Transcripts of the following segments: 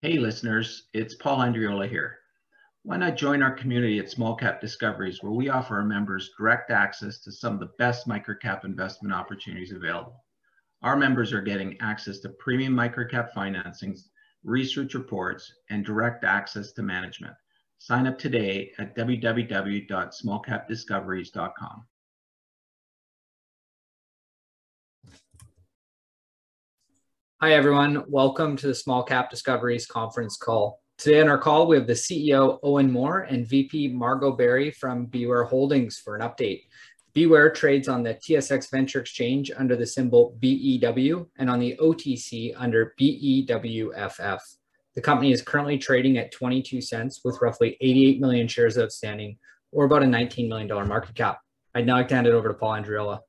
Hey listeners, it's Paul Andreola here. Why not join our community at Small Cap Discoveries where we offer our members direct access to some of the best microcap investment opportunities available. Our members are getting access to premium microcap financings, research reports, and direct access to management. Sign up today at www.smallcapdiscoveries.com. Hi, everyone. Welcome to the Small Cap Discoveries conference call. Today on our call, we have the CEO, Owen Moore, and VP Margaux Berry from BeWhere Holdings for an update. BeWhere trades on the TSX Venture Exchange under the symbol BEW and on the OTC under BEWFF. The company is currently trading at 22 cents with roughly 88 million shares outstanding, or about a $19 million market cap. I'd now like to hand it over to Paul Andreola.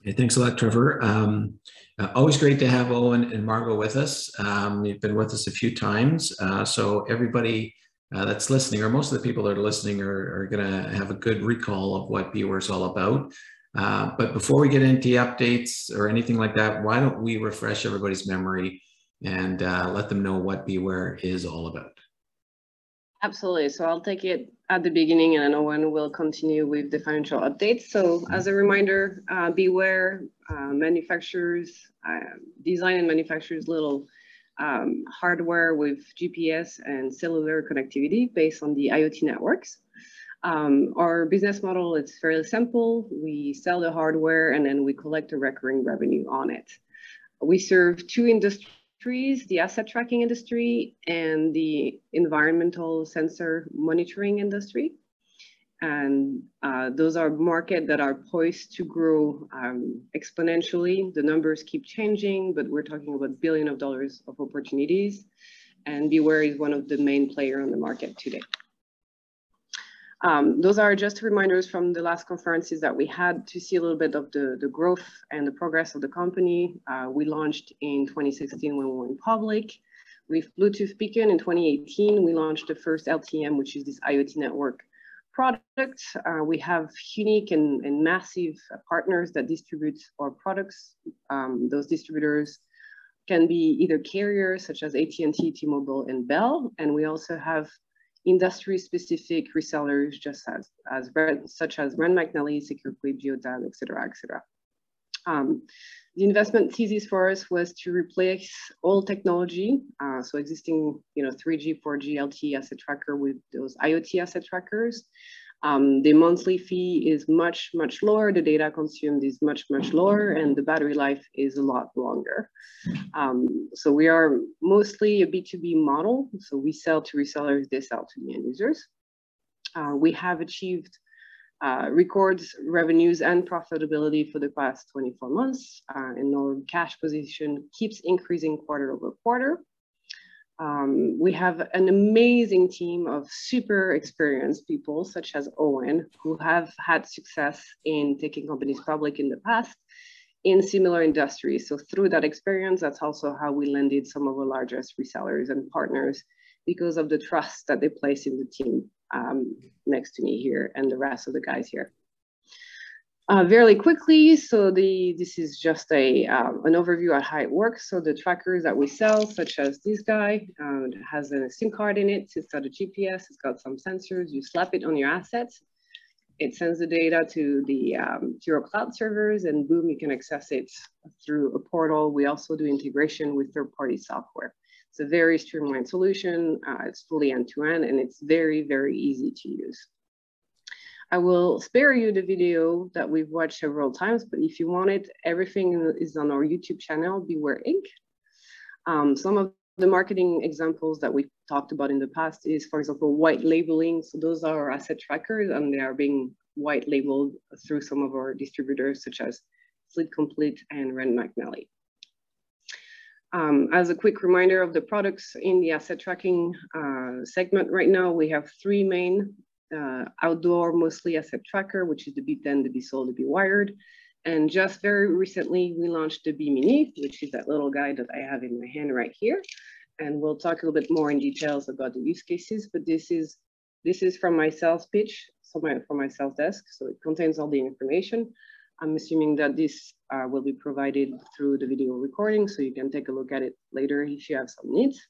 Hey, thanks a lot, Trevor. Um, uh, always great to have Owen and Margaux with us. Um, you've been with us a few times. Uh, so everybody uh, that's listening, or most of the people that are listening, are, are going to have a good recall of what BeWhere is all about. Uh, but before we get into updates or anything like that, why don't we refresh everybody's memory and uh, let them know what BeWhere is all about? Absolutely. So I'll take it at the beginning and Owen will continue with the financial updates. So as a reminder, uh, BeWhere uh, manufactures, uh, design and manufactures little um, hardware with GPS and cellular connectivity based on the IoT networks. Um, our business model is fairly simple. We sell the hardware and then we collect a recurring revenue on it. We serve two industries industries, the asset tracking industry and the environmental sensor monitoring industry. And uh, those are markets that are poised to grow um, exponentially. The numbers keep changing, but we're talking about billion of dollars of opportunities. And BeWhere is one of the main player on the market today. Um, those are just reminders from the last conferences that we had to see a little bit of the, the growth and the progress of the company. Uh, we launched in 2016 when we went public. With Bluetooth Beacon in 2018, we launched the first LTM, which is this IoT network product. Uh, we have unique and, and massive partners that distribute our products. Um, those distributors can be either carriers such as AT&T, T-Mobile, and Bell. And we also have industry-specific resellers, just as, as such as Rand McNally, SecureQuip, Geotab, et cetera, et cetera. Um, the investment thesis for us was to replace old technology, uh, so existing, you know, 3G, 4G, LTE asset tracker with those IoT asset trackers, um, the monthly fee is much, much lower. The data consumed is much, much lower, and the battery life is a lot longer. Um, so we are mostly a B2B model. So we sell to resellers, they sell to the end users. Uh, we have achieved uh, records revenues and profitability for the past 24 months, uh, and our cash position keeps increasing quarter over quarter. Um, we have an amazing team of super experienced people, such as Owen, who have had success in taking companies public in the past in similar industries. So through that experience, that's also how we landed some of our largest resellers and partners because of the trust that they place in the team um, next to me here and the rest of the guys here. Uh, very quickly, so the this is just a um, an overview on how it works. So the trackers that we sell, such as this guy, um, has a SIM card in it. It's got a GPS. It's got some sensors. You slap it on your assets. It sends the data to the um, to your cloud servers, and boom, you can access it through a portal. We also do integration with third-party software. It's a very streamlined solution. Uh, it's fully end-to-end, -end, and it's very very easy to use. I will spare you the video that we've watched several times, but if you want it, everything is on our YouTube channel, BeWhere Inc. Um, some of the marketing examples that we talked about in the past is, for example, white labeling. So those are asset trackers and they are being white labeled through some of our distributors such as Fleet Complete and Rand McNally. Um, as a quick reminder of the products in the asset tracking uh, segment right now, we have three main uh, outdoor, mostly asset tracker, which is the B10, the BSOL, the B-Wired. And just very recently, we launched the B-Mini, which is that little guy that I have in my hand right here. And we'll talk a little bit more in details about the use cases, but this is this is from my sales pitch, so my, from my sales desk. So it contains all the information. I'm assuming that this uh, will be provided through the video recording, so you can take a look at it later if you have some needs.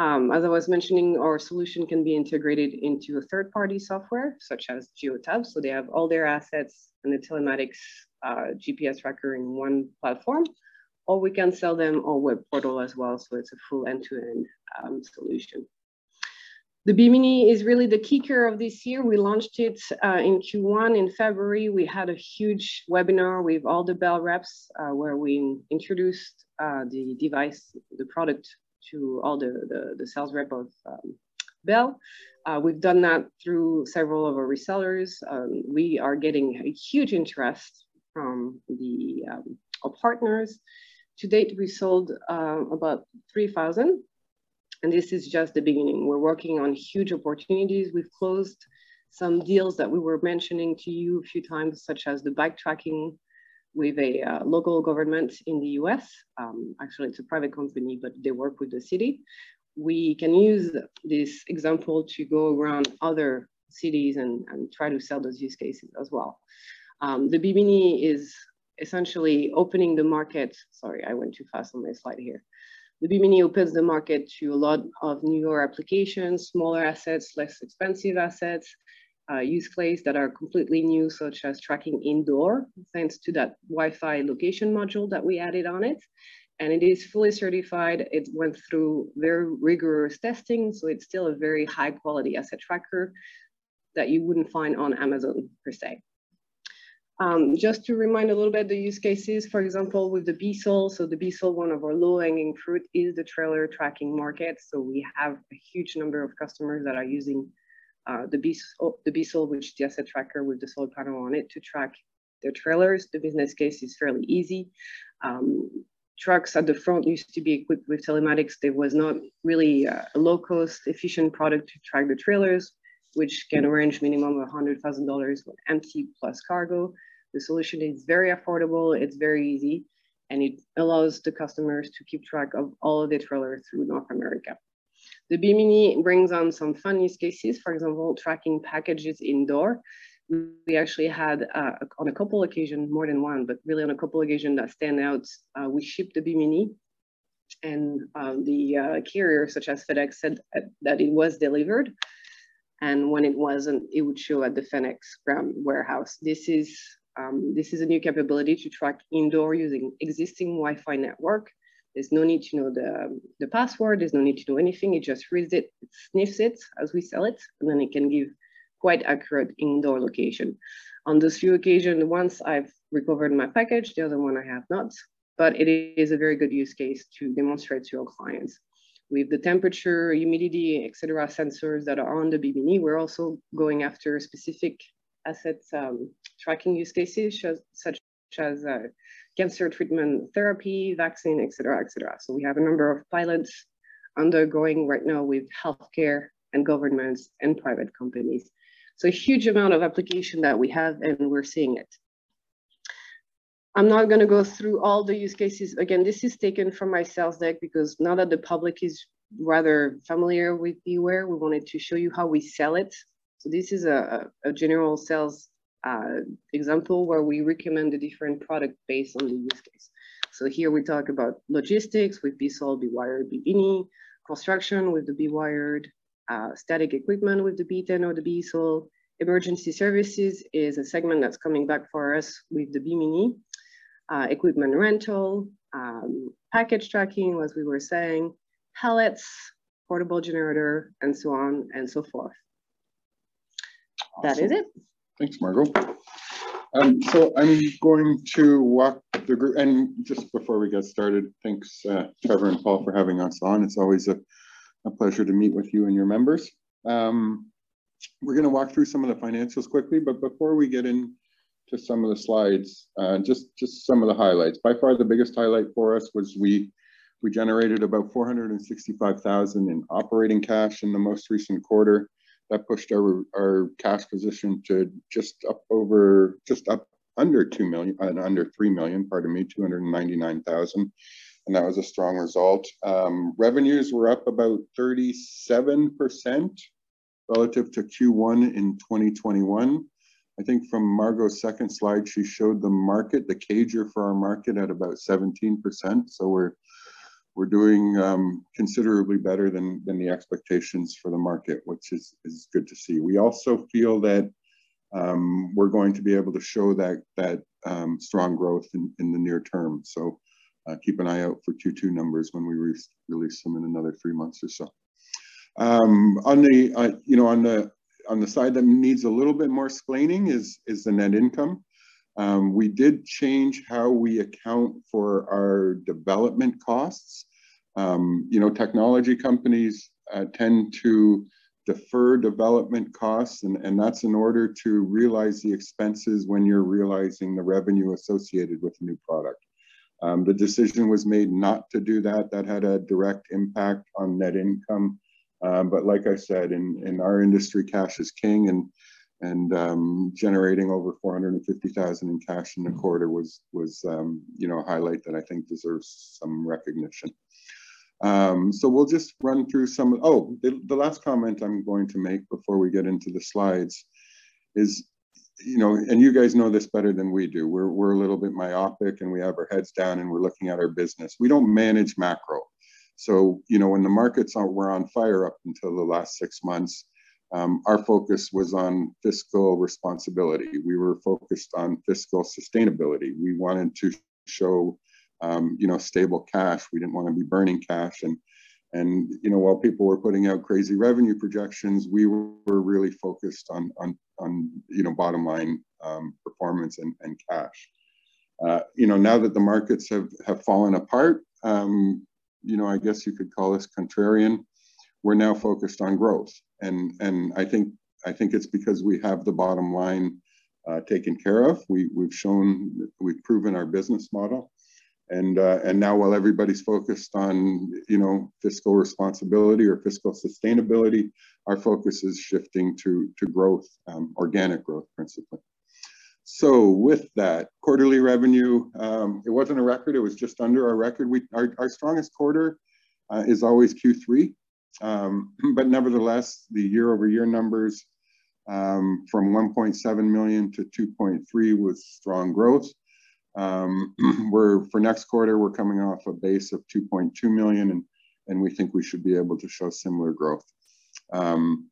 Um, as I was mentioning, our solution can be integrated into a third-party software, such as Geotab. So they have all their assets and the telematics uh, GPS tracker in one platform, or we can sell them on web portal as well. So it's a full end-to-end -end, um, solution. The B-Mini is really the kicker of this year. We launched it uh, in Q1 in February. We had a huge webinar with all the Bell reps uh, where we introduced uh, the device, the product to all the, the, the sales rep of um, Bell. Uh, we've done that through several of our resellers. Um, we are getting a huge interest from the um, our partners. To date, we sold uh, about 3,000, and this is just the beginning. We're working on huge opportunities. We've closed some deals that we were mentioning to you a few times, such as the bike tracking with a uh, local government in the US. Um, actually, it's a private company, but they work with the city. We can use this example to go around other cities and, and try to sell those use cases as well. Um, the B-Mini is essentially opening the market. Sorry, I went too fast on my slide here. The B-Mini opens the market to a lot of newer applications, smaller assets, less expensive assets, uh, use cases that are completely new, such as tracking indoor, thanks to that Wi-Fi location module that we added on it. And it is fully certified. It went through very rigorous testing, so it's still a very high quality asset tracker that you wouldn't find on Amazon per se. Um, just to remind a little bit the use cases, for example, with the BSOL, so the BSOL, one of our low hanging fruit is the trailer tracking market. So we have a huge number of customers that are using uh, the, BSOL, the BSOL, which is the asset tracker with the solar panel on it to track their trailers. The business case is fairly easy. Um, trucks at the front used to be equipped with telematics. There was not really a low cost, efficient product to track the trailers, which can range minimum of $100,000 with empty plus cargo. The solution is very affordable, it's very easy, and it allows the customers to keep track of all of the trailers through North America. The B-Mini brings on some fun use cases, for example, tracking packages indoor. We actually had uh, on a couple occasions, more than one, but really on a couple occasions that stand out, uh, we shipped the B-Mini and um, the uh, carrier, such as FedEx, said that it was delivered. And when it wasn't, it would show at the FedEx ground warehouse. This is, um, this is a new capability to track indoor using existing Wi-Fi network there's no need to know the, the password. There's no need to know anything. It just reads it, it sniffs it as we sell it, and then it can give quite accurate indoor location. On those few occasions, once I've recovered my package, the other one I have not, but it is a very good use case to demonstrate to your clients. With the temperature, humidity, etc., sensors that are on the B-Mini, we're also going after specific asset um, tracking use cases, such as uh, cancer treatment therapy, vaccine, et cetera, et cetera. So we have a number of pilots undergoing right now with healthcare and governments and private companies. So a huge amount of application that we have and we're seeing it. I'm not going to go through all the use cases. Again, this is taken from my sales deck because now that the public is rather familiar with BeWhere, we wanted to show you how we sell it. So this is a, a general sales uh, example where we recommend a different product based on the use case. So here we talk about logistics with BSOL, B-Wired, B-Mini, construction with the B-Wired, uh, static equipment with the B10 or the BSOL, emergency services is a segment that's coming back for us with the B-Mini, uh, equipment rental, um, package tracking, as we were saying, pallets, portable generator, and so on and so forth. Awesome. That is it. Thanks, Margaux. Um, so I'm going to walk the group, and just before we get started, thanks uh, Trevor and Paul for having us on. It's always a, a pleasure to meet with you and your members. Um, we're going to walk through some of the financials quickly, but before we get into some of the slides, uh, just just some of the highlights. By far, the biggest highlight for us was we we generated about 465,000 in operating cash in the most recent quarter that pushed our, our cash position to just up over, just up under 2 million, and uh, under 3 million, pardon me, 299,000. And that was a strong result. Um, revenues were up about 37% relative to Q1 in 2021. I think from Margaux's second slide, she showed the market, the CAGR for our market at about 17%. So we're we're doing um, considerably better than, than the expectations for the market, which is, is good to see. We also feel that um, we're going to be able to show that, that um, strong growth in, in the near term. So uh, keep an eye out for Q2 numbers when we re release them in another three months or so. Um, on the, uh, you know, on the, on the side that needs a little bit more explaining is, is the net income. Um, we did change how we account for our development costs. Um, you know, technology companies uh, tend to defer development costs, and, and that's in order to realize the expenses when you're realizing the revenue associated with a new product. Um, the decision was made not to do that. That had a direct impact on net income. Um, but like I said, in, in our industry, cash is king, and and um, generating over 450,000 in cash in the quarter was, was um, you know, a highlight that I think deserves some recognition. Um, so we'll just run through some, oh, the, the last comment I'm going to make before we get into the slides is, you know, and you guys know this better than we do. We're, we're a little bit myopic and we have our heads down and we're looking at our business. We don't manage macro. So, you know, when the markets are, were on fire up until the last six months, um, our focus was on fiscal responsibility. We were focused on fiscal sustainability. We wanted to show, um, you know, stable cash. We didn't want to be burning cash. And, and you know, while people were putting out crazy revenue projections, we were really focused on, on, on you know, bottom line um, performance and, and cash. Uh, you know, now that the markets have, have fallen apart, um, you know, I guess you could call us contrarian we're now focused on growth. And, and I think I think it's because we have the bottom line uh, taken care of. We, we've shown, we've proven our business model. And, uh, and now while everybody's focused on, you know, fiscal responsibility or fiscal sustainability, our focus is shifting to, to growth, um, organic growth principally. So with that, quarterly revenue, um, it wasn't a record, it was just under our record. We, our, our strongest quarter uh, is always Q3. Um, but nevertheless, the year over year numbers um, from 1.7 million to 2.3 was strong growth. Um, we're for next quarter, we're coming off a base of 2.2 million, and and we think we should be able to show similar growth. Um,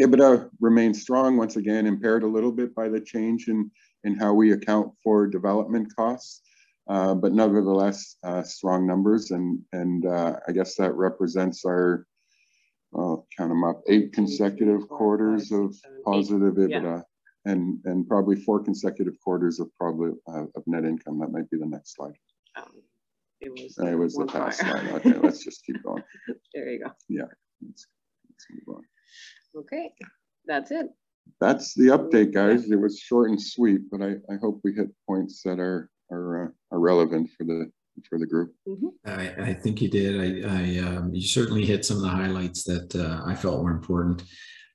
EBITDA remains strong, once again impaired a little bit by the change in in how we account for development costs, uh, but nevertheless uh, strong numbers, and and uh, I guess that represents our I'll count them up, eight consecutive quarters of positive EBITDA and, and probably four consecutive quarters of probably uh, of net income. That might be the next slide. Um, it was, it was the past slide. Okay, let's just keep going. There you go. Yeah, let's, let's move on. Okay, that's it. That's the update, guys. It was short and sweet, but I, I hope we hit points that are are, uh, are relevant for the for the group. Mm-hmm. I, I, think you did. I, I um, you certainly hit some of the highlights that uh, I felt were important.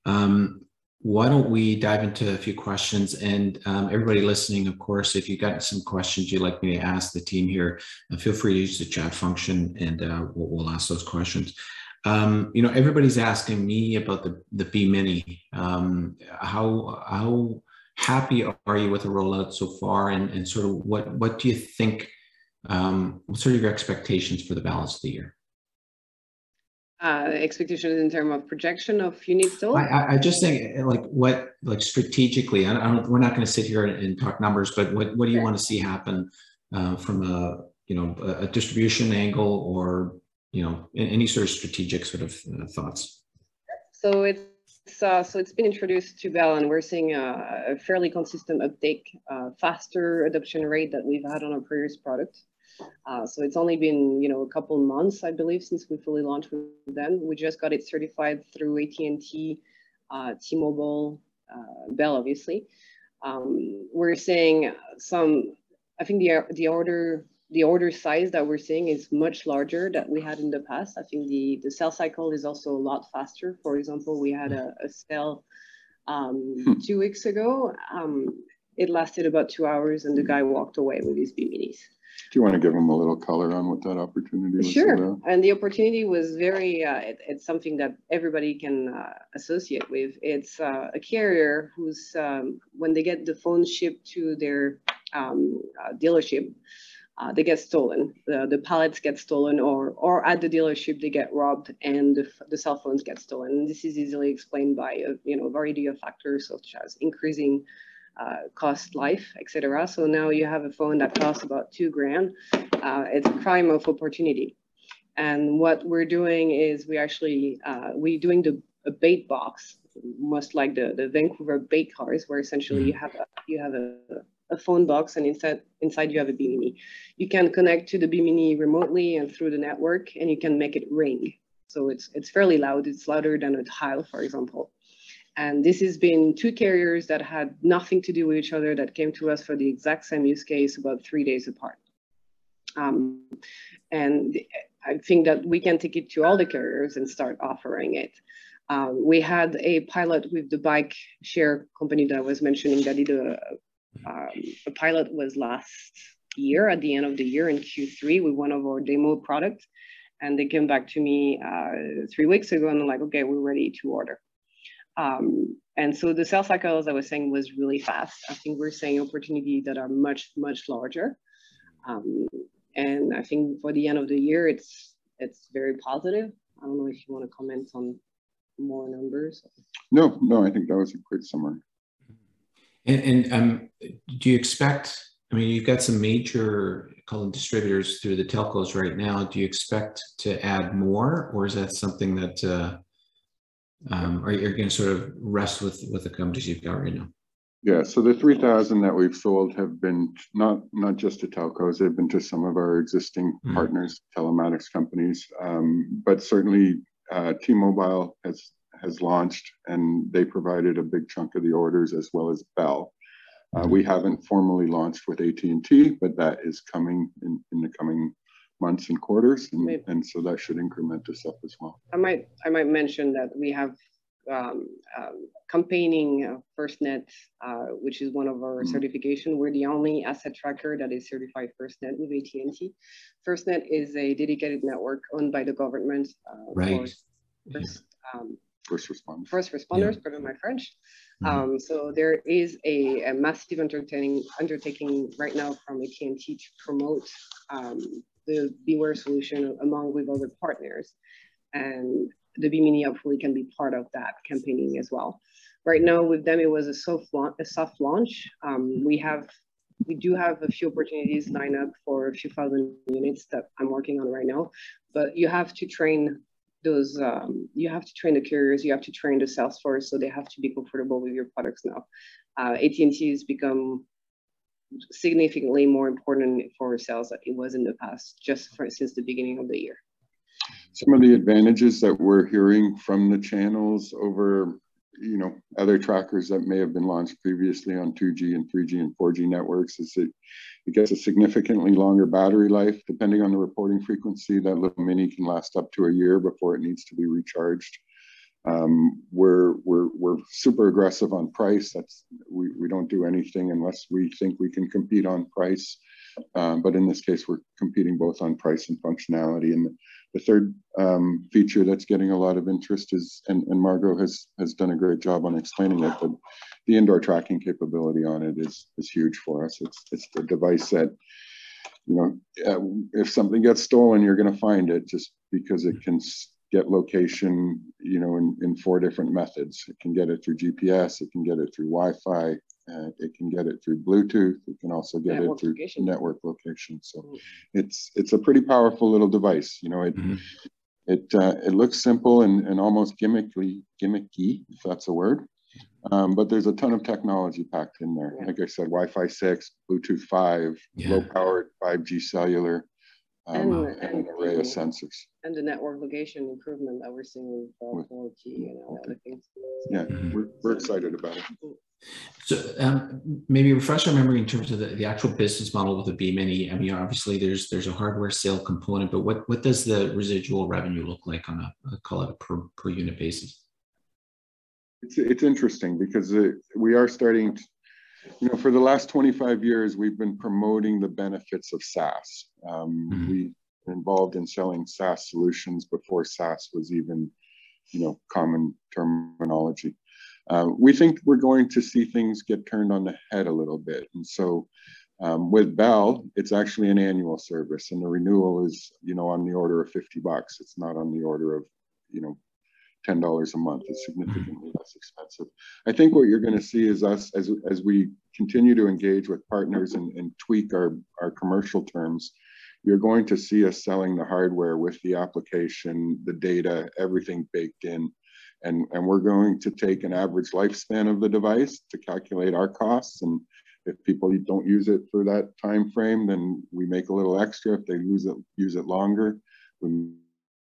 Um, why don't we dive into a few questions and um, everybody listening, of course, if you've got some questions you'd like me to ask the team here, uh, feel free to use the chat function and uh, we'll, we'll, ask those questions. Um, you know, everybody's asking me about the, the B Mini. Um, how, how happy are you with the rollout so far and, and sort of what, what do you think um, what of your expectations for the balance of the year? Uh, expectations in terms of projection of units sold? I, I just think like what, like strategically, I, I don't, we're not going to sit here and, and, talk numbers, but what, what do you want to see happen uh, from a, you know, a, a, distribution angle or, you know, any sort of strategic sort of uh, thoughts? So it's, uh, so it's been introduced to Bell and we're seeing a, a fairly consistent uptake, uh, faster adoption rate that we've had on our previous product. Uh, so it's only been, you know, a couple months, I believe, since we fully launched with them. We just got it certified through AT&T, uh, T-Mobile, uh, Bell, obviously. Um, we're seeing some, I think the, the order the order size that we're seeing is much larger than we had in the past. I think the, the sales cycle is also a lot faster. For example, we had a, a sale um, hmm. two weeks ago. Um, it lasted about two hours and the guy walked away with his B minis. Do you want to give them a little color on what that opportunity was? Sure. About? And the opportunity was very, uh, it, it's something that everybody can uh, associate with. It's uh, a carrier who's, um, when they get the phone shipped to their um, uh, dealership, uh, they get stolen. The, the pallets get stolen, or or at the dealership they get robbed, and the, the cell phones get stolen. And this is easily explained by a you know variety of factors such as increasing uh, cost life, etc. So now you have a phone that costs about two grand. Uh, it's a crime of opportunity. And what we're doing is we actually uh, we doing the a bait box, much like the the Vancouver bait cars, where essentially you have a you have a, a phone box and inside inside you have a B-Mini. You can connect to the B-Mini remotely and through the network, and you can make it ring. So it's it's fairly loud. It's louder than a tile, for example. And this has been two carriers that had nothing to do with each other that came to us for the exact same use case about three days apart. Um, and I think that we can take it to all the carriers and start offering it. Um, we had a pilot with the bike share company that I was mentioning that did a, um, a pilot was last year at the end of the year in Q3 with one of our demo products. And they came back to me uh, three weeks ago and they're like, okay, we're ready to order. Um, and so the sales cycle, as I was saying, was really fast. I think we're seeing opportunities that are much, much larger. Um, and I think for the end of the year, it's it's very positive. I don't know if you want to comment on more numbers. No, no, I think that was a great summary. And, and um, do you expect? I mean, you've got some major call them distributors through the telcos right now. Do you expect to add more, or is that something that uh, um, are you going to sort of rest with with the companies you've got right now? Yeah, so the 3,000 that we've sold have been not not just to telcos, they've been to some of our existing mm. partners, telematics companies, um, but certainly uh, T-Mobile has has launched and they provided a big chunk of the orders as well as Bell. Uh, we mm-hmm. haven't formally launched with AT&T, but that is coming in, in the coming months and quarters, and, and so that should increment us up as well. I might I might mention that we have um, um, campaigning uh, FirstNet, uh, which is one of our mm. certification. We're the only asset tracker that is certified FirstNet with AT&T. FirstNet is a dedicated network owned by the government. Uh, right. First, um, first responders. First responders, yeah. pardon my French. Mm. Um, so there is a, a, massive undertaking, undertaking right now from AT&T to promote um, the BeWhere solution among with other partners. And the B-Mini hopefully can be part of that campaigning as well. Right now with them, it was a soft launch. A soft launch. Um, we have, we do have a few opportunities lined up for a few thousand units that I'm working on right now, but you have to train those, um, you have to train the carriers, you have to train the sales force, so they have to be comfortable with your products now. Uh, AT&T has become significantly more important for ourselves than it was in the past, just for, since the beginning of the year. Some of the advantages that we're hearing from the channels over you know other trackers that may have been launched previously on 2G and 3G and 4G networks is that it gets a significantly longer battery life depending on the reporting frequency that little mini can last up to a year before it needs to be recharged um, we're we're we're super aggressive on price. That's we, we don't do anything unless we think we can compete on price. Um, but in this case we're competing both on price and functionality. And the third um, feature that's getting a lot of interest is, and, and Margaux has has done a great job on explaining it, but the indoor tracking capability on it is is huge for us. It's it's the device that, you know, uh, if something gets stolen, you're going to find it just because it can get location, you know, in, in four different methods. It can get it through GPS, it can get it through Wi-Fi, uh, it can get it through Bluetooth. It can also get network it through location. network location. So mm-hmm. it's it's a pretty powerful little device. You know, it mm-hmm. it uh, it looks simple and, and almost gimmicky, gimmicky, if that's a word. Um, but there's a ton of technology packed in there. Yeah. Like I said, Wi-Fi six, Bluetooth five, yeah. low-powered 5G cellular, um, and, and, an array of sensors. And the network location improvement that we're seeing with 4G and all other things. Yeah, mm-hmm. we're, we're excited about it. So um, maybe refresh our memory in terms of the, the actual business model with the B Mini. I mean, obviously there's there's a hardware sale component, but what what does the residual revenue look like on a, a call it a per, per unit basis? It's it's interesting because it, we are starting to, you know, for the last 25 years, we've been promoting the benefits of SaaS. Um, mm-hmm. We were involved in selling SaaS solutions before SaaS was even, you know, common terminology. Uh, we think we're going to see things get turned on the head a little bit. And so Um, with Bell, it's actually an annual service, and the renewal is, you know, on the order of 50 bucks. It's not on the order of, you know, $10 a month. It's significantly less expensive. I think what you're going to see is us, as, as we continue to engage with partners and, and tweak our, our commercial terms, you're going to see us selling the hardware with the application, the data, everything baked in. And, and we're going to take an average lifespan of the device to calculate our costs and if people don't use it for that time frame, then we make a little extra. If they use it use it longer, we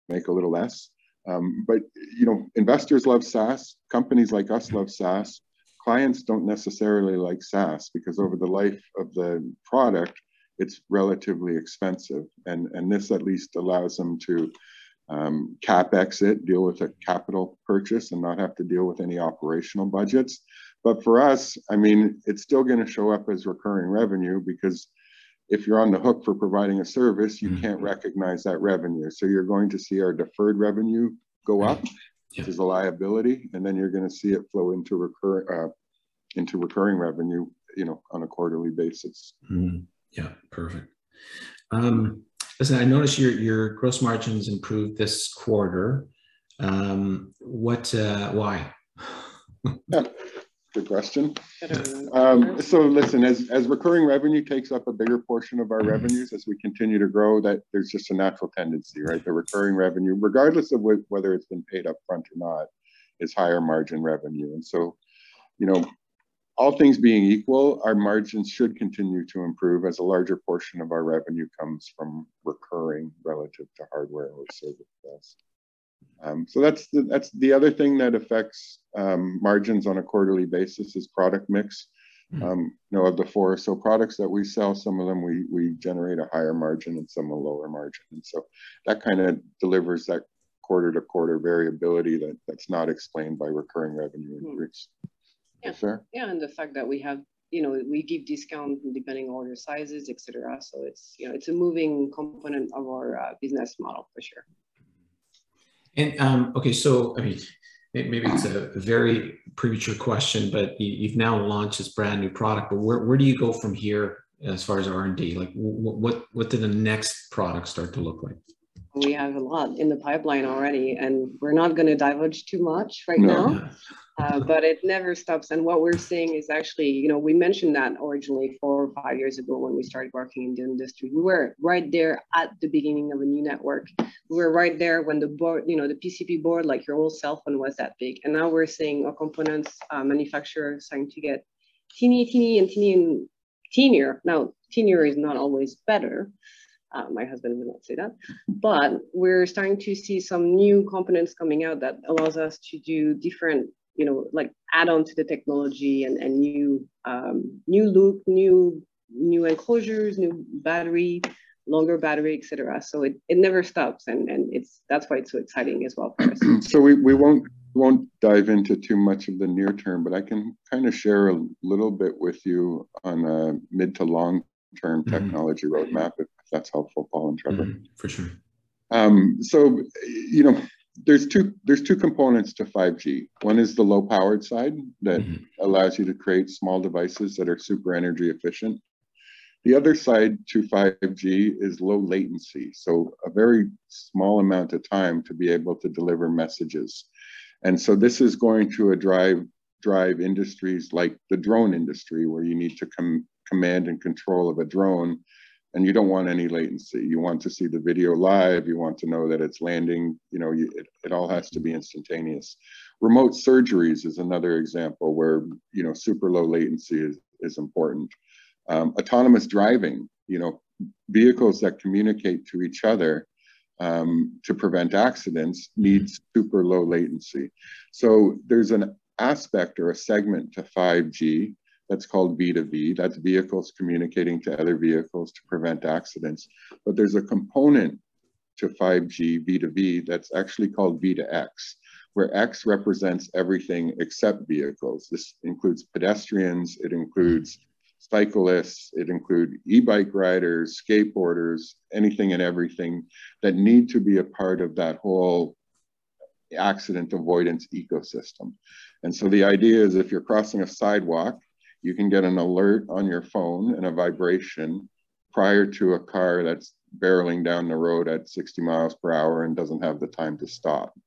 make a little less. Um, but you know, investors love SaaS. Companies like us love SaaS. Clients don't necessarily like SaaS because over the life of the product, it's relatively expensive, and and this at least allows them to um, capex it, deal with a capital purchase, and not have to deal with any operational budgets. But for us, I mean, it's still going to show up as recurring revenue because if you're on the hook for providing a service, you mm-hmm. can't recognize that revenue. So you're going to see our deferred revenue go up, yeah. which is a liability, and then you're going to see it flow into recur uh, into recurring revenue, you know, on a quarterly basis. Mm-hmm. Yeah, perfect. Um, listen, I noticed your your gross margins improved this quarter. Um, what? Uh, why? yeah. Good question. Um, so listen, as, as recurring revenue takes up a bigger portion of our mm-hmm. revenues as we continue to grow, that there's just a natural tendency, right? The recurring revenue, regardless of wh whether it's been paid up front or not, is higher margin revenue. And so, you know, all things being equal, our margins should continue to improve as a larger portion of our revenue comes from recurring relative to hardware or service. Um, so that's the, that's the other thing that affects um, margins on a quarterly basis is product mix. Mm-hmm. Um, you know, of the four so products that we sell, some of them we we generate a higher margin and some a lower margin, and so that kind of delivers that quarter to quarter variability that that's not explained by recurring revenue mm-hmm. increase. Yeah, fair. Yeah, and the fact that we have you know we give discount depending on order sizes, etc. So it's you know it's a moving component of our uh, business model for sure. And um, okay, so I mean, maybe it's a very premature question, but you, have now launched this brand new product. But where, where do you go from here as far as R and D? Like, what what did the next product start to look like? We have a lot in the pipeline already, and we're not going to divulge too much right no. now. Uh, but it never stops. And what we're seeing is actually, you know, we mentioned that originally four or five years ago when we started working in the industry. We were right there at the beginning of a new network. We were right there when the board, you know, the PCB board, like your old cell phone, was that big. And now we're seeing our components uh, manufacturers starting to get teeny, teeny, and teeny and teenier. Now, teenier is not always better. Uh, my husband would not say that, but we're starting to see some new components coming out that allows us to do different you know, like add on to the technology and, and new, um, new loop, new, new enclosures, new battery, longer battery, etc. So it, it never stops. And, and it's, that's why it's so exciting as well for us. so we, we won't, won't dive into too much of the near term, but I can kind of share a little bit with you on a mid to long term mm-hmm. technology roadmap, if that's helpful, Paul and Trevor. Mm-hmm, for sure. Um, so, you know, there's two there's two components to 5G. One is the low powered side that mm-hmm. allows you to create small devices that are super energy efficient. The other side to 5G is low latency, so a very small amount of time to be able to deliver messages. And so this is going to drive drive industries like the drone industry where you need to com- command and control of a drone and you don't want any latency. You want to see the video live. You want to know that it's landing. You know, you, it, it all has to be instantaneous. Remote surgeries is another example where you know super low latency is is important. Um, autonomous driving, you know, vehicles that communicate to each other um, to prevent accidents needs super low latency. So there's an aspect or a segment to 5G that's called V2V. That's vehicles communicating to other vehicles to prevent accidents. But there's a component to 5G V2V that's actually called V2X, where X represents everything except vehicles. This includes pedestrians, it includes cyclists, it includes e-bike riders, skateboarders, anything and everything that need to be a part of that whole accident avoidance ecosystem. And so the idea is if you're crossing a sidewalk you can get an alert on your phone and a vibration prior to a car that's barreling down the road at 60 miles per hour and doesn't have the time to stop.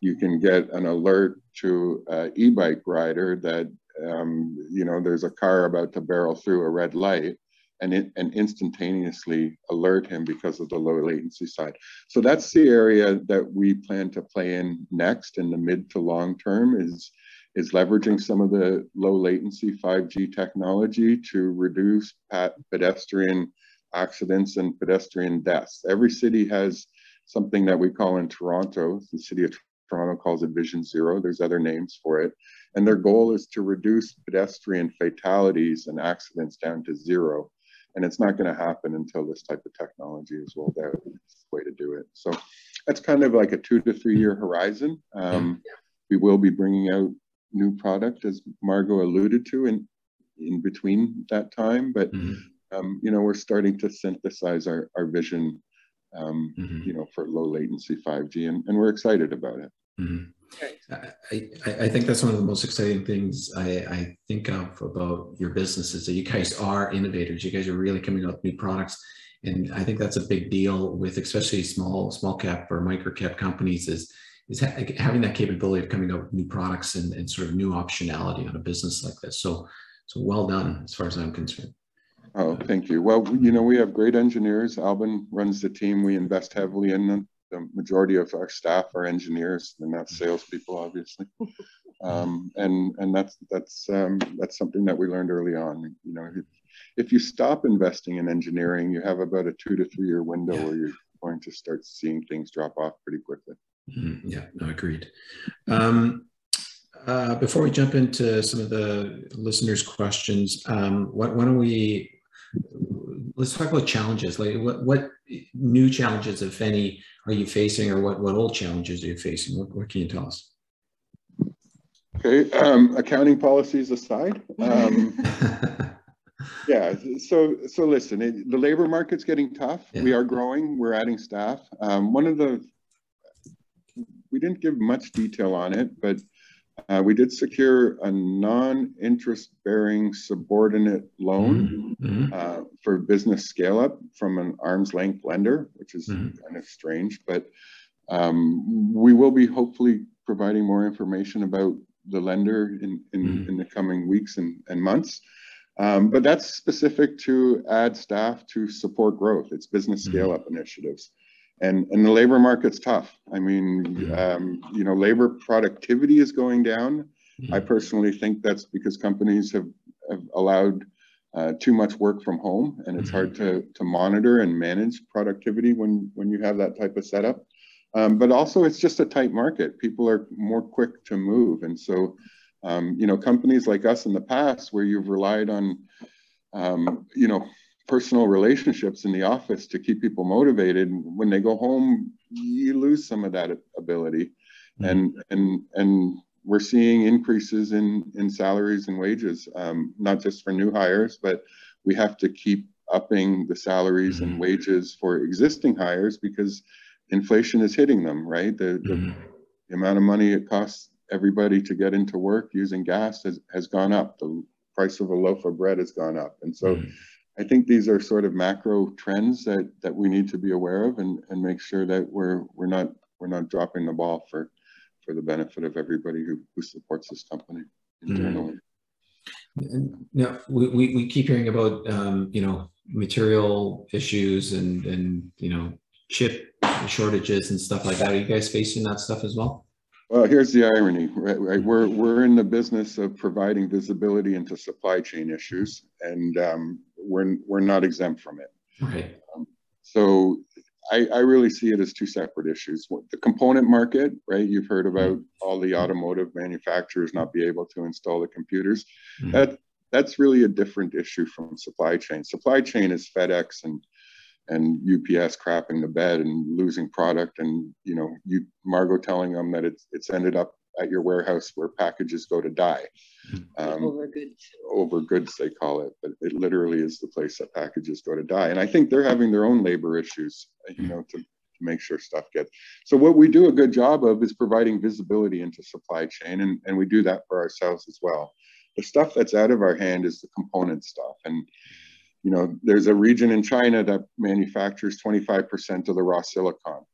You can get an alert to an e-bike rider that um, you know there's a car about to barrel through a red light and, it, and instantaneously alert him because of the low latency side. So that's the area that we plan to play in next in the mid to long term is, is leveraging some of the low latency 5G technology to reduce pedestrian accidents and pedestrian deaths. Every city has something that we call in Toronto, the city of Toronto calls it Vision Zero. There's other names for it. And their goal is to reduce pedestrian fatalities and accidents down to zero and it's not going to happen until this type of technology is rolled out. It's the way to do it. So that's kind of like a two to three year horizon. Um, we will be bringing out new product, as Margaux alluded to, in in between that time. But mm-hmm. um, you know, we're starting to synthesize our our vision, um, mm-hmm. you know, for low latency 5G, and, and we're excited about it. Mm-hmm. I, I, think that's one of the most exciting things I, I think of about your business is that you guys are innovators. You guys are really coming up with new products. And I think that's a big deal with especially small small cap or micro cap companies is is ha having that capability of coming up with new products and, and sort of new optionality on a business like this. So so well done as far as I'm concerned. Oh, thank you. Well, you know, we have great engineers. Alban runs the team. We invest heavily in them the majority of our staff are engineers and not salespeople, obviously. Um, and and that's that's um, that's something that we learned early on. You know, if, if, you stop investing in engineering, you have about a two to three year window yeah. where you're going to start seeing things drop off pretty quickly. Mm-hmm. Yeah, no, agreed. Um, uh, before we jump into some of the listeners' questions, um, why, why don't we let's talk about challenges. Like, what what new challenges, if any, are you facing, or what, what old challenges are you facing? What, what can you tell us? Okay, um, accounting policies aside. Um, yeah, so so listen, it, the labor market's getting tough. Yeah. We are growing. We're adding staff. Um, one of the we didn't give much detail on it, but uh, we did secure a non-interest bearing subordinate loan mm-hmm. uh, for business scale up from an arm's length lender, which is mm-hmm. kind of strange, but um, we will be hopefully providing more information about the lender in, in, mm-hmm. in the coming weeks and, and months. Um, but that's specific to add staff to support growth. It's business mm-hmm. scale up initiatives and and the labor market's tough. I mean, um, you know, labor productivity is going down. I mm-hmm. personally think that's because companies have, have allowed uh, too much work from home, and it's hard to mm-hmm. to monitor and manage productivity when when you have that type of setup. Um, but also, it's just a tight market. People are more quick to move, and so um, you know, companies like us in the past, where you've relied on um, you know personal relationships in the office to keep people motivated when they go home you lose some of that ability mm-hmm. and and and we're seeing increases in in salaries and wages um, not just for new hires but we have to keep upping the salaries mm-hmm. and wages for existing hires because inflation is hitting them right the, the, mm-hmm. the amount of money it costs everybody to get into work using gas has, has gone up the price of a loaf of bread has gone up and so mm-hmm. I think these are sort of macro trends that that we need to be aware of and, and make sure that we're we're not we're not dropping the ball for for the benefit of everybody who, who supports this company internally. Mm-hmm. Yeah, we, we, we keep hearing about um, you know material issues and and you know chip shortages and stuff like that. Are you guys facing that stuff as well? Well, here's the irony, right? right? We're, we're in the business of providing visibility into supply chain issues, and um, we're, we're not exempt from it. Okay. Um, so I, I really see it as two separate issues. The component market, right? You've heard about all the automotive manufacturers not be able to install the computers. Mm-hmm. That that's really a different issue from supply chain. Supply chain is FedEx and and UPS crapping the bed and losing product, and you know, you Margaux telling them that it's it's ended up at your warehouse where packages go to die. Um, over goods. Over goods, they call it, but it literally is the place that packages go to die. And I think they're having their own labor issues, you know, to, to make sure stuff gets. So what we do a good job of is providing visibility into supply chain, and, and we do that for ourselves as well. The stuff that's out of our hand is the component stuff. And, you know, there's a region in China that manufactures 25% of the raw silicon.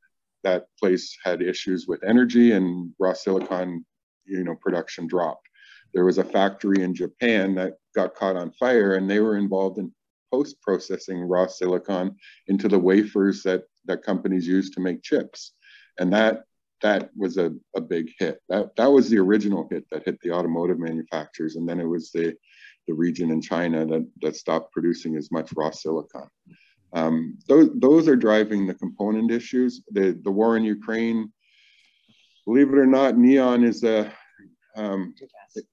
That place had issues with energy and raw silicon, you know, production dropped. There was a factory in Japan that got caught on fire and they were involved in post-processing raw silicon into the wafers that, that companies use to make chips. And that that was a, a big hit. That that was the original hit that hit the automotive manufacturers, and then it was the the region in China that that stopped producing as much raw silicon. Um, those those are driving the component issues. The the war in Ukraine, believe it or not, neon is a um,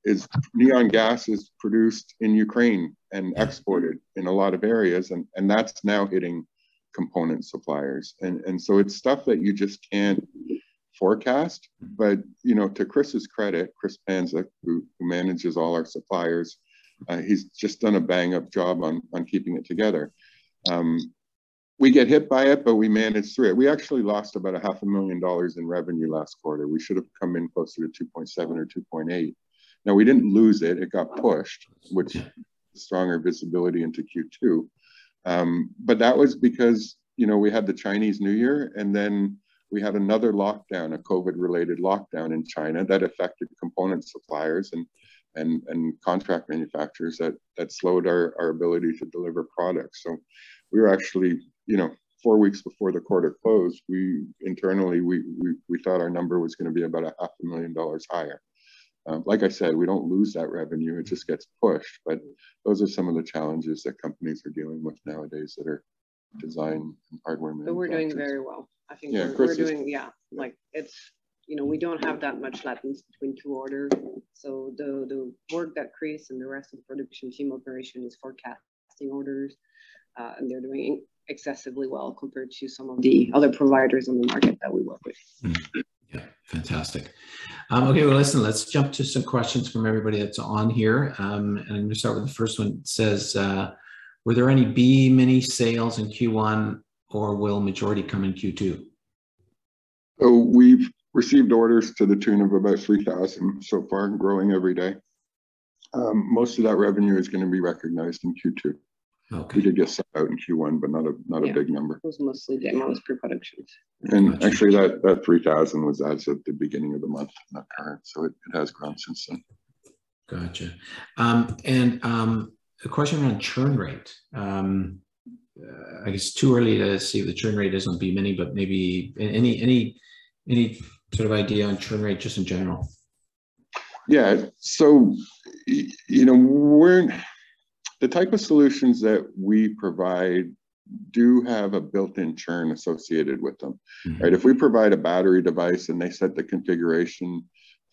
is neon gas is produced in Ukraine and exported in a lot of areas, and and that's now hitting component suppliers, and and so it's stuff that you just can't forecast. But you know, to Chris's credit, Chris Panza, who, who manages all our suppliers, uh, he's just done a bang up job on on keeping it together. Um, we get hit by it, but we managed through it. We actually lost about a half a million dollars in revenue last quarter. We should have come in closer to 2.7 or 2.8. Now we didn't lose it; it got pushed, which stronger visibility into Q2. Um, but that was because you know we had the Chinese New Year, and then we had another lockdown, a COVID-related lockdown in China that affected component suppliers and and, and contract manufacturers that that slowed our, our ability to deliver products. So we were actually, you know, four weeks before the quarter closed, we internally we we, we thought our number was going to be about a half a million dollars higher. Um, like I said, we don't lose that revenue; it just gets pushed. But those are some of the challenges that companies are dealing with nowadays that are design and hardware. But we're doing very well. I think yeah, we're, we're doing, yeah, like it's, you know, we don't have that much latence between two orders. So the, the work that Chris and the rest of the production team operation is forecasting orders, uh, and they're doing excessively well compared to some of the other providers on the market that we work with. Mm-hmm. Yeah, fantastic. Um, okay, well, listen, let's jump to some questions from everybody that's on here. Um, and I'm going to start with the first one. It says, uh, were there any B-Mini sales in Q1 or will majority come in Q2? So we've received orders to the tune of about 3,000 so far, growing every day. Um, most of that revenue is going to be recognized in Q2. Okay. We did get set out in Q1, but not a not yeah. a big number. It was mostly demos pre-productions. And gotcha. actually, that that 3,000 was as of the beginning of the month, not current. So it, it has grown since then. Gotcha. Um, and um, a question on churn rate. Um, uh, I guess too early to see what the churn rate is on B-Mini, but maybe any any any sort of idea on churn rate just in general. Yeah, so you know we're the type of solutions that we provide do have a built-in churn associated with them, mm-hmm. right? If we provide a battery device and they set the configuration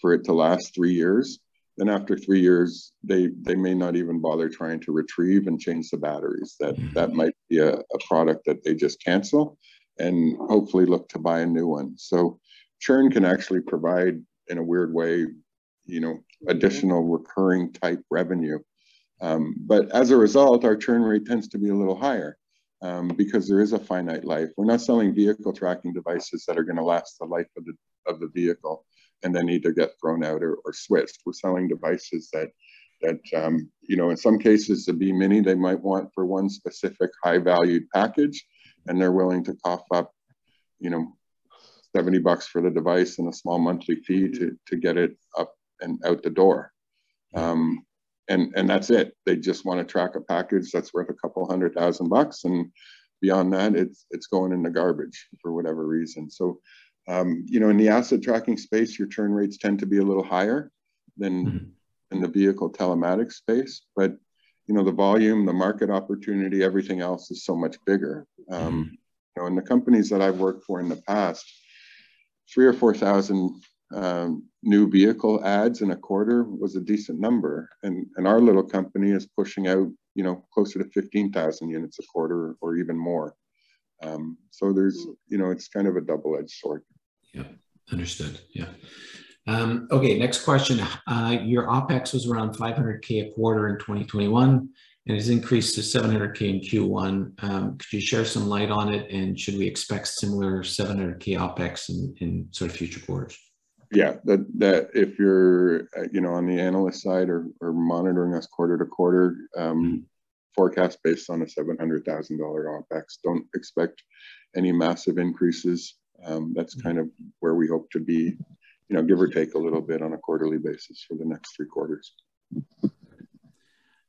for it to last three years, then after three years, they they may not even bother trying to retrieve and change the batteries. That mm-hmm. that might be a, a product that they just cancel and hopefully look to buy a new one. So churn can actually provide in a weird way, you know, additional recurring type revenue. Um, but as a result, our churn rate tends to be a little higher um, because there is a finite life. We're not selling vehicle tracking devices that are going to last the life of the of the vehicle and then either get thrown out or, or switched. We're selling devices that that um, you know in some cases the B-Mini they might want for one specific high valued package, and they're willing to cough up, you know, 70 bucks for the device and a small monthly fee to to get it up and out the door. Um, and and that's it. They just want to track a package that's worth a couple hundred thousand bucks, and beyond that, it's it's going in the garbage for whatever reason. So um, you know, in the asset tracking space, your churn rates tend to be a little higher than mm-hmm. in the vehicle telematics space, but you know, the volume, the market opportunity, everything else is so much bigger. Um, mm-hmm. You know, in the companies that I've worked for in the past, three or four thousand um, new vehicle ads in a quarter was a decent number, and and our little company is pushing out, you know, closer to fifteen thousand units a quarter or even more. Um, so there's, mm. you know, it's kind of a double-edged sword. Yeah, understood. Yeah. Um, okay, next question. Uh, your OPEX was around 500K a quarter in 2021 and has increased to 700K in Q1. Um, could you share some light on it and should we expect similar 700K OPEX in, in sort of future quarters? Yeah, that, that if you're, uh, you know, on the analyst side or, or monitoring us quarter to quarter, um, forecast based on a seven hundred thousand dollar OpEx. Don't expect any massive increases. Um, that's kind of where we hope to be, you know, give or take a little bit on a quarterly basis for the next three quarters.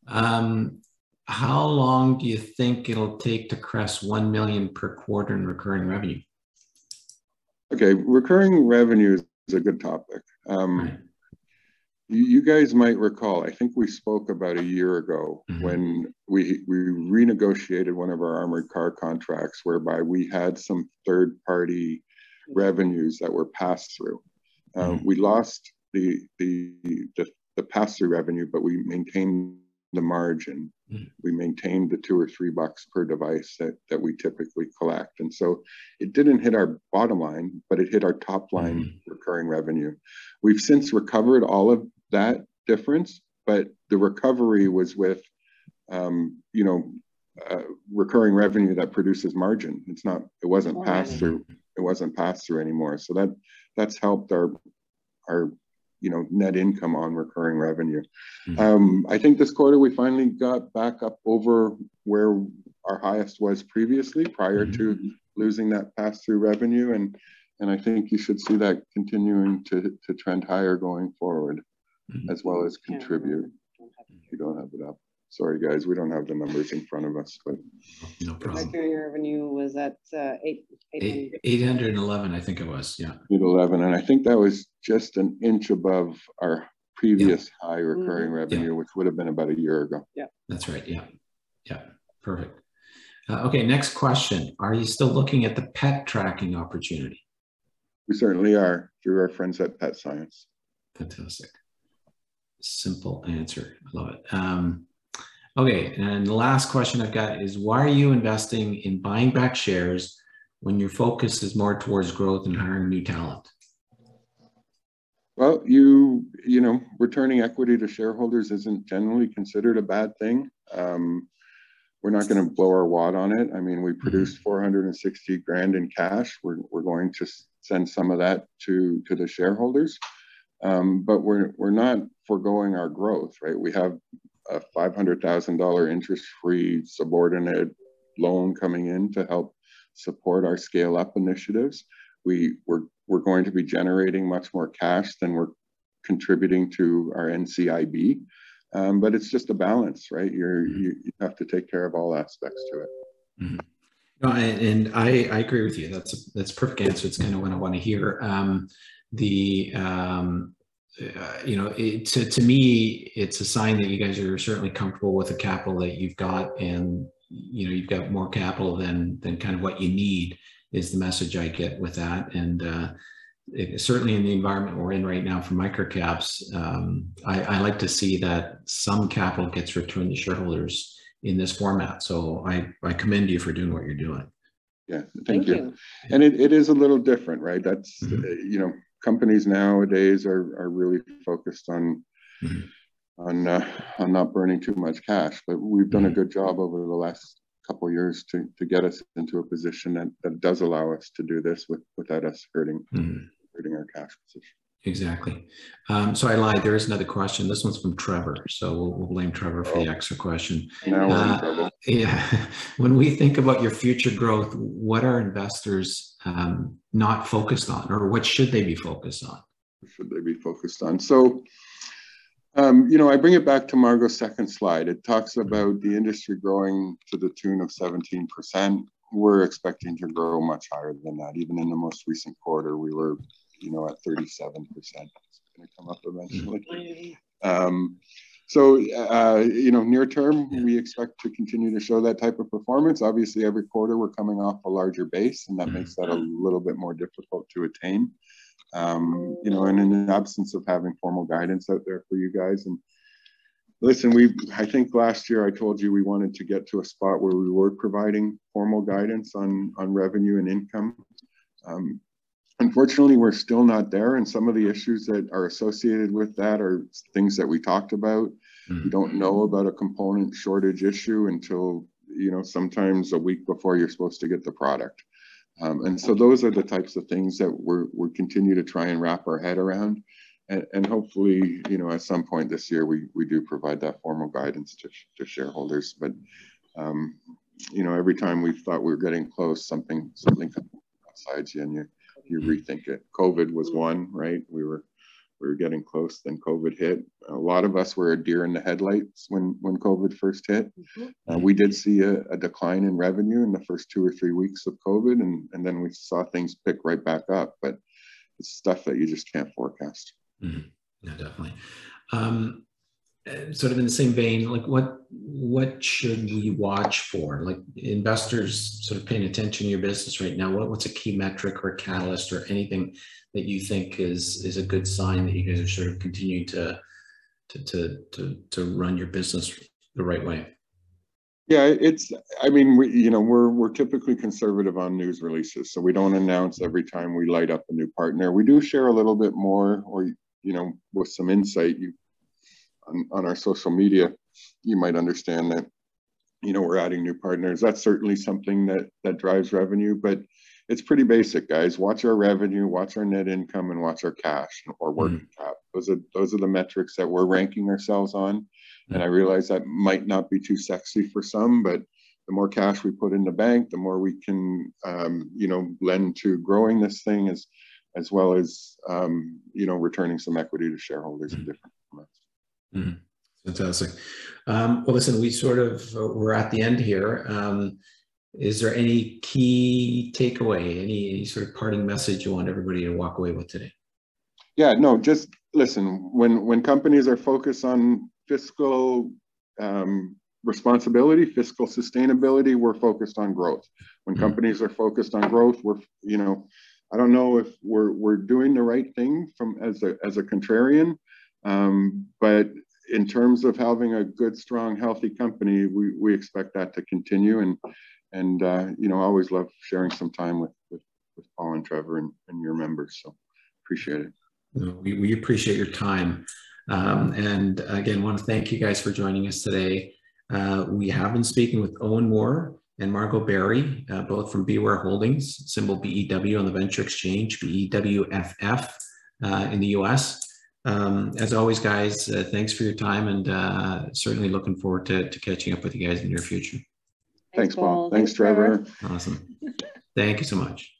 Um, how long do you think it'll take to crest 1 million per quarter in recurring revenue? Okay, recurring revenue is a good topic. Um, you, you, guys might recall, I think we spoke about a year ago mm-hmm. when we, we renegotiated one of our armored car contracts whereby we had some third party revenues that were passed through. Um, mm-hmm. We lost the, the, the, the pass through revenue, but we maintained the margin. Mm. We maintained the two or three bucks per device that, that we typically collect. And so it didn't hit our bottom line, but it hit our top line mm. recurring revenue. We've since recovered all of that difference, but the recovery was with, um, you know, uh, recurring revenue that produces margin. It's not, it wasn't passed through, it wasn't passed through anymore. So that that's helped our our you know net income on recurring revenue. Mm-hmm. Um, I think this quarter we finally got back up over where our highest was previously prior mm-hmm. to losing that pass through revenue and and I think you should see that continuing to to trend higher going forward mm-hmm. as well as contribute. You don't have it up. Sorry, guys, we don't have the numbers in front of us, but no problem. Recurring revenue was at uh, eight, 800. 811, I think it was, yeah. 811, and I think that was just an inch above our previous yeah. high recurring mm-hmm. revenue, yeah. which would have been about a year ago. Yeah, that's right. Yeah, yeah, perfect. Uh, okay, next question. Are you still looking at the pet tracking opportunity? We certainly are through our friends at Pet Science. Fantastic. Simple answer. I love it. Um, Okay, and the last question I've got is why are you investing in buying back shares when your focus is more towards growth and hiring new talent? Well, you you know, returning equity to shareholders isn't generally considered a bad thing. Um, we're not going to blow our wad on it. I mean, we mm-hmm. produced 460 grand in cash. We're, we're going to send some of that to to the shareholders, um, but we're we're not foregoing our growth, right? We have a $500,000 interest-free subordinate loan coming in to help support our scale up initiatives. We, we're, we're going to be generating much more cash than we're contributing to our NCIB. Um, but it's just a balance, right? You're, mm-hmm. you, you have to take care of all aspects to it. Mm-hmm. No, and I, I agree with you. That's a, that's a perfect answer. It's kind of what I want to hear. Um, the um, uh, you know, it, to, to me, it's a sign that you guys are certainly comfortable with the capital that you've got and, you know, you've got more capital than, than kind of what you need is the message I get with that. And uh, it, certainly in the environment we're in right now for microcaps, um, I, I like to see that some capital gets returned to shareholders in this format. So I, I commend you for doing what you're doing. Yeah, thank, thank you. you. And it, it is a little different, right? That's, mm-hmm. uh, you know, companies nowadays are, are really focused on mm-hmm. on uh, on not burning too much cash. But we've done mm-hmm. a good job over the last couple years to to get us into a position that, that does allow us to do this with, without us hurting mm-hmm. hurting our cash position. Exactly. Um, so I lied. There is another question. This one's from Trevor. So we'll, we'll blame Trevor for the oh. extra question. Now uh. Yeah. When we think about your future growth, what are investors um, not focused on, or what should they be focused on? Should they be focused on? So, um, you know, I bring it back to Margaux's second slide. It talks about the industry growing to the tune of 17%. We're expecting to grow much higher than that. Even in the most recent quarter, we were you know, at 37%. It's going to come up eventually. Um, so, uh, you know, near term, we expect to continue to show that type of performance. Obviously, every quarter we're coming off a larger base, and that makes that a little bit more difficult to attain. Um, you know, and in the absence of having formal guidance out there for you guys, and listen, we I think last year I told you we wanted to get to a spot where we were providing formal guidance on on revenue and income. Um, Unfortunately, we're still not there, and some of the issues that are associated with that are things that we talked about. Mm. We don't know about a component shortage issue until you know sometimes a week before you're supposed to get the product. Um, and so those are the types of things that we're, we continue to try and wrap our head around. And, and hopefully, you know, at some point this year, we, we do provide that formal guidance to, to shareholders. But, um, you know, every time we thought we were getting close, something, something comes outside you and you, you rethink it. COVID was one, right? We were, we were getting close, then COVID hit. A lot of us were a deer in the headlights when, when COVID first hit. Mhm. Uh, we did see a, a decline in revenue in the first two or three weeks of COVID, and, and then we saw things pick right back up. But it's stuff that you just can't forecast. Mhm. Yeah, definitely. Um, sort of in the same vein, like what what should we watch for? Like investors sort of paying attention to your business right now. What, what's a key metric or catalyst or anything that you think is is a good sign that you guys are sort of continuing to to to to, to run your business the right way? Yeah, it's, I mean, we, you know, we're, we're typically conservative on news releases, so we don't announce every time we light up a new partner. We do share a little bit more, or, you know, with some insight, you, on, on our social media, you might understand that, you know, we're adding new partners. That's certainly something that, that drives revenue, but it's pretty basic, guys. Watch our revenue, watch our net income, and watch our cash or working cap. Those are, those are the metrics that we're ranking ourselves on. And I realize that might not be too sexy for some, but the more cash we put in the bank, the more we can, um, you know, lend to growing this thing as, as well as, um, you know, returning some equity to shareholders in different Mhm. Fantastic. Um, well, listen, we sort of uh, we're at the end here. Um, is there any key takeaway, any, any sort of parting message you want everybody to walk away with today? Yeah, no, just listen, when, when companies are focused on fiscal um, responsibility, fiscal sustainability, we're focused on growth. When Mhm. companies are focused on growth, we're, you know, I don't know if we're, we're doing the right thing from as a, as a contrarian, um, but in terms of having a good, strong, healthy company, we, we expect that to continue. And, and uh, you know, I always love sharing some time with, with, with Paul and Trevor and, and your members. So appreciate it. We, we appreciate your time. Um, and again, want to thank you guys for joining us today. Uh, we have been speaking with Owen Moore and Margaux Berry, uh, both from BeWhere Holdings, symbol BEW on the Venture Exchange, BEWFF uh, in the US. Um, as always, guys, uh, thanks for your time and uh, certainly looking forward to, to catching up with you guys in the near future. Thanks, Paul. Thanks, Trevor. Awesome. Thank you so much.